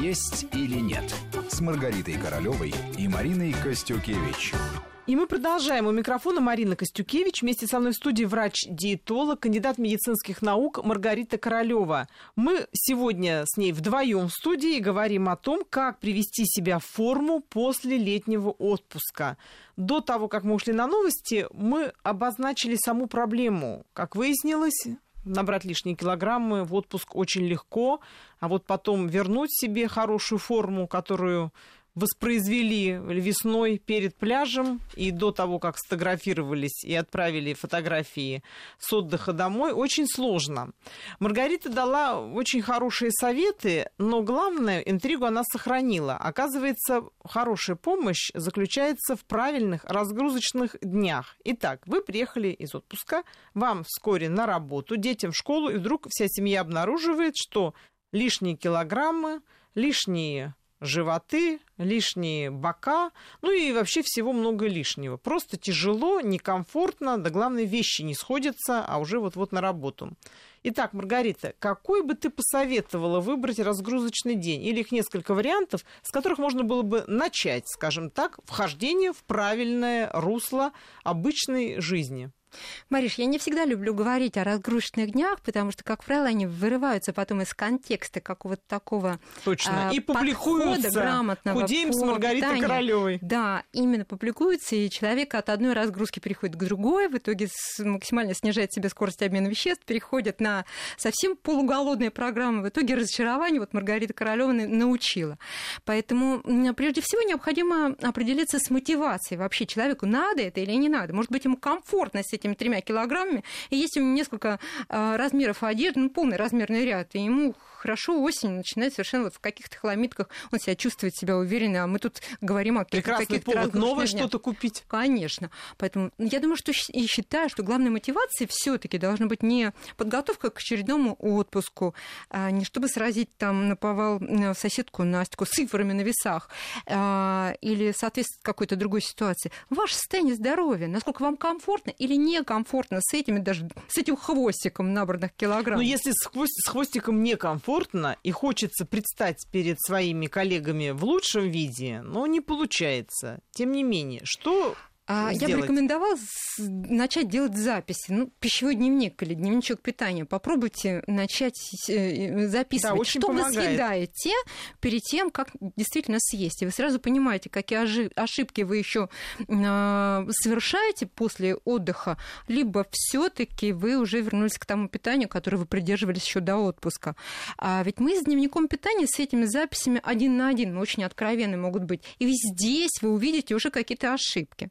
«Есть или нет» с Маргаритой Королевой и Мариной Костюкевич. И мы продолжаем. У микрофона Марина Костюкевич. Вместе со мной в студии врач-диетолог, кандидат медицинских наук Маргарита Королева. Мы сегодня с ней вдвоем в студии и говорим о том, как привести себя в форму после летнего отпуска. До того, как мы ушли на новости, мы обозначили саму проблему. Как выяснилось, набрать лишние килограммы в отпуск очень легко, а вот потом вернуть себе хорошую форму, которую воспроизвели весной перед пляжем и до того, как сфотографировались и отправили фотографии с отдыха домой, очень сложно. Маргарита дала очень хорошие советы, но главное, интригу она сохранила. Оказывается, хорошая помощь заключается в правильных разгрузочных днях. Итак, вы приехали из отпуска, вам вскоре на работу, детям в школу, и вдруг вся семья обнаруживает, что лишние килограммы, лишние животы, лишние бока, ну и вообще всего много лишнего. Просто тяжело, некомфортно, да главное, вещи не сходятся, а уже вот-вот на работу. Итак, Маргарита, какой бы ты посоветовала выбрать разгрузочный день? Или их несколько вариантов, с которых можно было бы начать, скажем так, вхождение в правильное русло обычной жизни? Мариш, я не всегда люблю говорить о разгрузочных днях, потому что, как правило, они вырываются потом из контекста какого-то такого Точно. А, и публикуются грамотного Худеем с Маргаритой Королевой. Да, именно публикуются, и человек от одной разгрузки переходит к другой, в итоге максимально снижает себе скорость обмена веществ, переходит на совсем полуголодные программы. В итоге разочарование вот Маргарита Королева научила. Поэтому прежде всего необходимо определиться с мотивацией. Вообще человеку надо это или не надо. Может быть, ему комфортно с этими тремя килограммами, и есть у него несколько а, размеров одежды, ну, полный размерный ряд, и ему хорошо осенью начинает совершенно вот в каких-то хламидках он себя чувствует себя уверенно, а мы тут говорим о каких-то Прекрасный повод новое что-то купить. Конечно. Поэтому я думаю, что и считаю, что главной мотивацией все таки должна быть не подготовка к очередному отпуску, а не чтобы сразить там наповал соседку Настю с цифрами на весах а, или соответствовать какой-то другой ситуации. Ваше состояние здоровья, насколько вам комфортно или некомфортно с этими даже с этим хвостиком набранных килограмм. Но если с, хвост, с хвостиком некомфортно и хочется предстать перед своими коллегами в лучшем виде, но не получается. Тем не менее, что а я бы рекомендовала начать делать записи. Ну, пищевой дневник или дневничок питания. Попробуйте начать э, записывать, да, что помогает. вы съедаете перед тем, как действительно съесть. И вы сразу понимаете, какие ошибки вы еще а, совершаете после отдыха, либо все-таки вы уже вернулись к тому питанию, которое вы придерживались еще до отпуска. А ведь мы с дневником питания, с этими записями один на один, мы очень откровенны могут быть. И здесь вы увидите уже какие-то ошибки.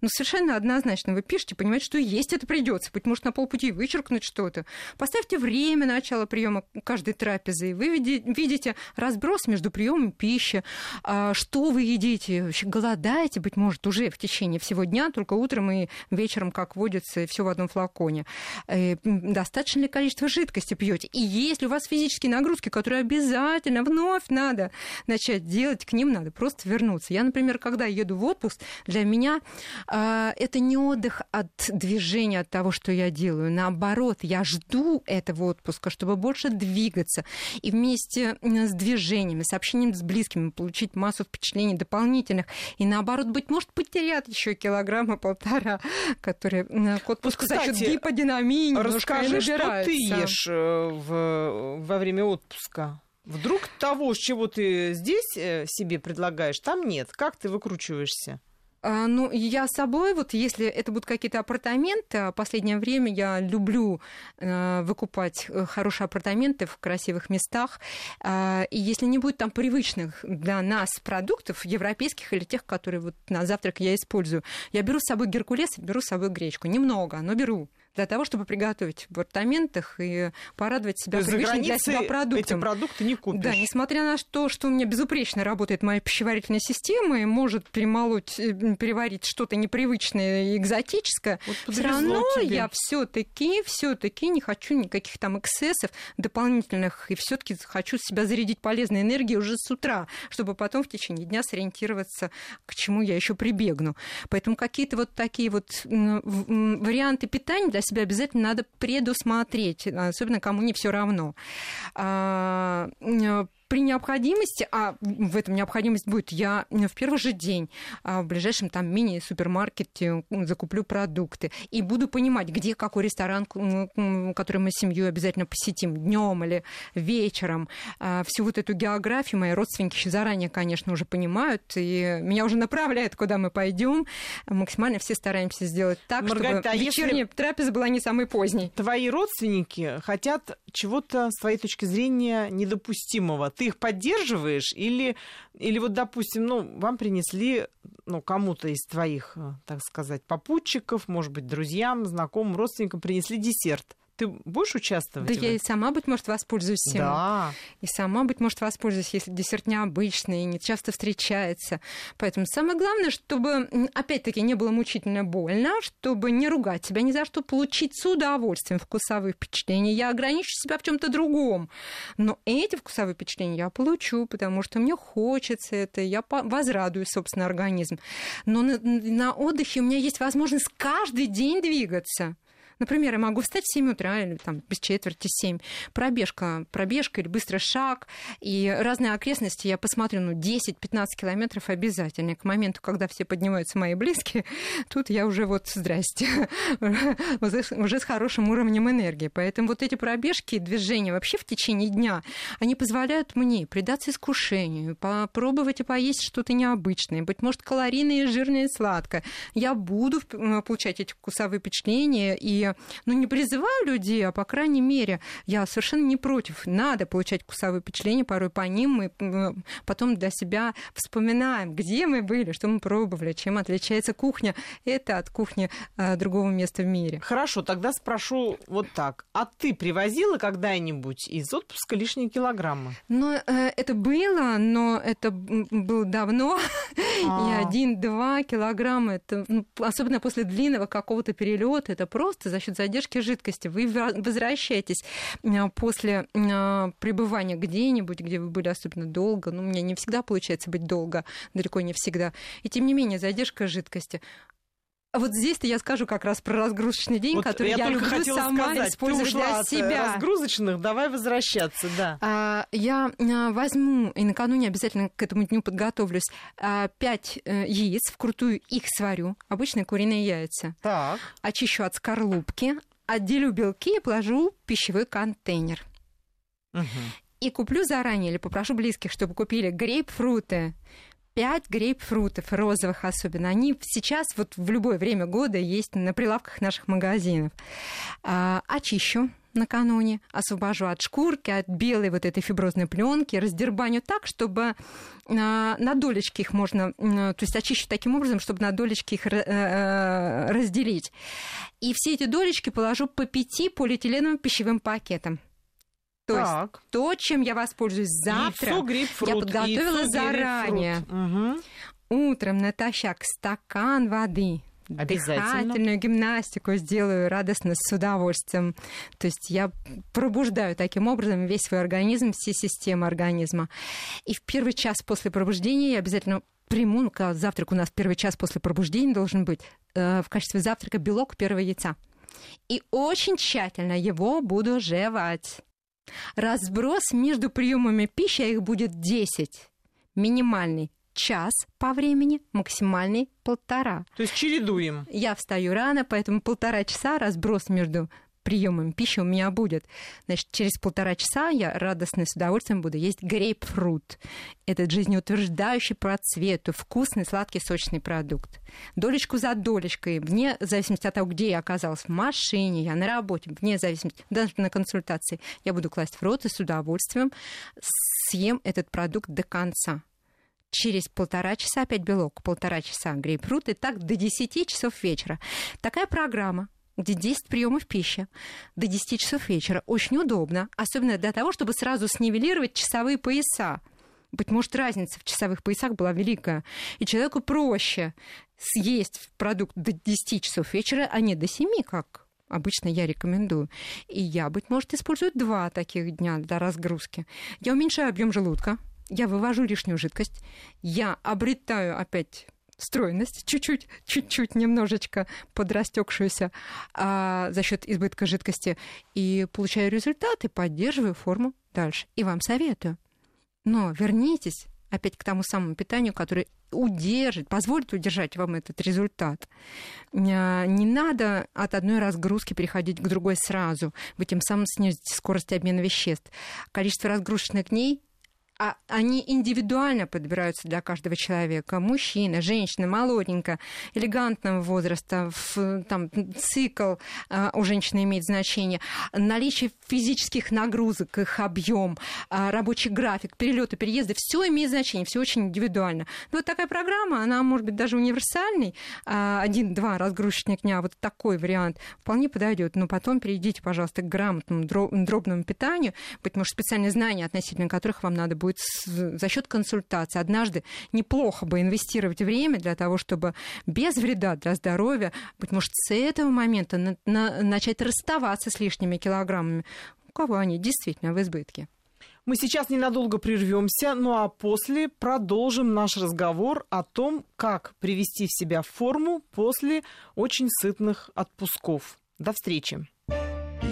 Ну, совершенно однозначно вы пишете, понимаете, что есть это придется. Быть может, на полпути вычеркнуть что-то. Поставьте время начала приема каждой трапезы, и вы видите разброс между приемом пищи, а, что вы едите, вообще голодаете, быть может, уже в течение всего дня, только утром и вечером, как водится, все в одном флаконе. Э, достаточно ли количество жидкости пьете? И есть ли у вас физические нагрузки, которые обязательно вновь надо начать делать, к ним надо просто вернуться. Я, например, когда еду в отпуск, для меня это не отдых от движения, от того, что я делаю. Наоборот, я жду этого отпуска, чтобы больше двигаться. И вместе с движениями, с общением с близкими получить массу впечатлений дополнительных. И наоборот, быть может, потерять еще килограмма полтора, которые к отпуску вот, кстати, за счет гиподинамии расскажи, что ты ешь э, в, во время отпуска? Вдруг того, чего ты здесь э, себе предлагаешь, там нет. Как ты выкручиваешься? А, ну, я с собой, вот если это будут какие-то апартаменты, а последнее время я люблю э, выкупать хорошие апартаменты в красивых местах, э, и если не будет там привычных для нас продуктов, европейских или тех, которые вот на завтрак я использую, я беру с собой геркулес, беру с собой гречку, немного, но беру для того, чтобы приготовить в апартаментах и порадовать себя привычным для себя продуктом. эти продукты не купишь. Да, несмотря на то, что у меня безупречно работает моя пищеварительная система и может перемолоть, э, переварить что-то непривычное и экзотическое, вот все равно тебе. я все-таки, все-таки не хочу никаких там эксцессов дополнительных и все-таки хочу себя зарядить полезной энергией уже с утра, чтобы потом в течение дня сориентироваться, к чему я еще прибегну. Поэтому какие-то вот такие вот варианты питания для себя обязательно надо предусмотреть, особенно кому не все равно. При необходимости, а в этом необходимость будет, я в первый же день а, в ближайшем там мини-супермаркете закуплю продукты и буду понимать, где какой ресторан, который мы с семьей обязательно посетим днем или вечером. А, всю вот эту географию мои родственники еще заранее, конечно, уже понимают, и меня уже направляют, куда мы пойдем. Максимально все стараемся сделать так, Маргарита, чтобы а вечерняя если... трапеза была не самой поздней. Твои родственники хотят чего-то, с твоей точки зрения, недопустимого. Ты их поддерживаешь или, или вот, допустим, ну, вам принесли ну, кому-то из твоих, э, так сказать, попутчиков, может быть, друзьям, знакомым, родственникам принесли десерт. Ты будешь участвовать? Да я и сама, быть может, воспользуюсь всем. Да. И сама, быть может, воспользуюсь, если десерт необычный, не часто встречается. Поэтому самое главное, чтобы, опять-таки, не было мучительно больно, чтобы не ругать себя ни за что, получить с удовольствием вкусовые впечатления. Я ограничу себя в чем то другом. Но эти вкусовые впечатления я получу, потому что мне хочется это, я возрадую, собственно, организм. Но на, на отдыхе у меня есть возможность каждый день двигаться. Например, я могу встать в 7 утра или там без четверти 7. Пробежка, пробежка или быстрый шаг. И разные окрестности я посмотрю, ну, 10-15 километров обязательно. К моменту, когда все поднимаются мои близкие, тут я уже вот, здрасте, уже с хорошим уровнем энергии. Поэтому вот эти пробежки, движения вообще в течение дня, они позволяют мне предаться искушению, попробовать и поесть что-то необычное, быть может, калорийное, жирное и сладкое. Я буду получать эти вкусовые впечатления и ну, не призываю людей, а, по крайней мере, я совершенно не против. Надо получать вкусовые впечатления, порой по ним мы потом для себя вспоминаем, где мы были, что мы пробовали, чем отличается кухня это от кухни а, другого места в мире. Хорошо, тогда спрошу вот так. А ты привозила когда-нибудь из отпуска лишние килограммы? Ну, э, это было, но это было давно. А. И один-два килограмма, это, особенно после длинного какого-то перелета, это просто за счет задержки жидкости. Вы возвращаетесь а, после а, пребывания где-нибудь, где вы были особенно долго. Ну, у меня не всегда получается быть долго, далеко не всегда. И тем не менее, задержка жидкости а вот здесь-то я скажу как раз про разгрузочный день, вот который я, я люблю сама сказать, использовать для себя. От разгрузочных, давай возвращаться, да. А, я возьму, и накануне обязательно к этому дню подготовлюсь, пять э, яиц, вкрутую их сварю, обычные куриные яйца. Так. Очищу от скорлупки, отделю белки и положу в пищевой контейнер. Угу. И куплю заранее или попрошу близких, чтобы купили грейпфруты, 5 грейпфрутов, розовых особенно. Они сейчас вот в любое время года есть на прилавках наших магазинов. А, очищу накануне, освобожу от шкурки, от белой вот этой фиброзной пленки, раздербаню так, чтобы а, на долечки их можно, то есть очищу таким образом, чтобы на долечки их э, э, разделить. И все эти долечки положу по пяти полиэтиленовым пищевым пакетам. То так. есть то, чем я воспользуюсь завтра, яйцо, грейпфрут, я подготовила яйцо, заранее. Угу. Утром натощак стакан воды, дыхательную гимнастику сделаю радостно, с удовольствием. То есть я пробуждаю таким образом весь свой организм, все системы организма. И в первый час после пробуждения я обязательно приму, ну, завтрак у нас первый час после пробуждения должен быть, э, в качестве завтрака белок первого яйца. И очень тщательно его буду жевать. Разброс между приемами пищи, а их будет 10. Минимальный час по времени, максимальный полтора. То есть чередуем. Я встаю рано, поэтому полтора часа разброс между приемами пищи у меня будет. Значит, через полтора часа я радостно с удовольствием буду есть грейпфрут. Этот жизнеутверждающий по цвету, вкусный, сладкий, сочный продукт. Долечку за долечкой, вне зависимости от того, где я оказалась, в машине, я на работе, вне зависимости, даже на консультации, я буду класть в рот и с удовольствием съем этот продукт до конца через полтора часа опять белок, полтора часа грейпфрут, и так до 10 часов вечера. Такая программа где 10 приемов пищи до 10 часов вечера. Очень удобно, особенно для того, чтобы сразу снивелировать часовые пояса. Быть может, разница в часовых поясах была великая. И человеку проще съесть продукт до 10 часов вечера, а не до 7, как обычно я рекомендую. И я, быть может, использую два таких дня для разгрузки. Я уменьшаю объем желудка, я вывожу лишнюю жидкость, я обретаю опять стройность, чуть-чуть, чуть-чуть немножечко подрастекшуюся а, за счет избытка жидкости, и получаю результаты, поддерживаю форму дальше. И вам советую. Но вернитесь опять к тому самому питанию, которое удержит, позволит удержать вам этот результат. Не надо от одной разгрузки переходить к другой сразу. Вы тем самым снизите скорость обмена веществ. Количество разгрузочных дней а они индивидуально подбираются для каждого человека. Мужчина, женщина, молоденькая, элегантного возраста, в, там, цикл а, у женщины имеет значение, наличие физических нагрузок, их объем, а, рабочий график, перелеты, переезды, все имеет значение, все очень индивидуально. Но вот такая программа, она может быть даже универсальной, а, один-два разгрузочных дня, вот такой вариант вполне подойдет. Но потом перейдите, пожалуйста, к грамотному дробному питанию, быть может, специальные знания, относительно которых вам надо будет будет за счет консультации. Однажды неплохо бы инвестировать время для того, чтобы без вреда для здоровья, быть может, с этого момента на, на, начать расставаться с лишними килограммами. У кого они действительно в избытке. Мы сейчас ненадолго прервемся, ну а после продолжим наш разговор о том, как привести в себя форму после очень сытных отпусков. До встречи.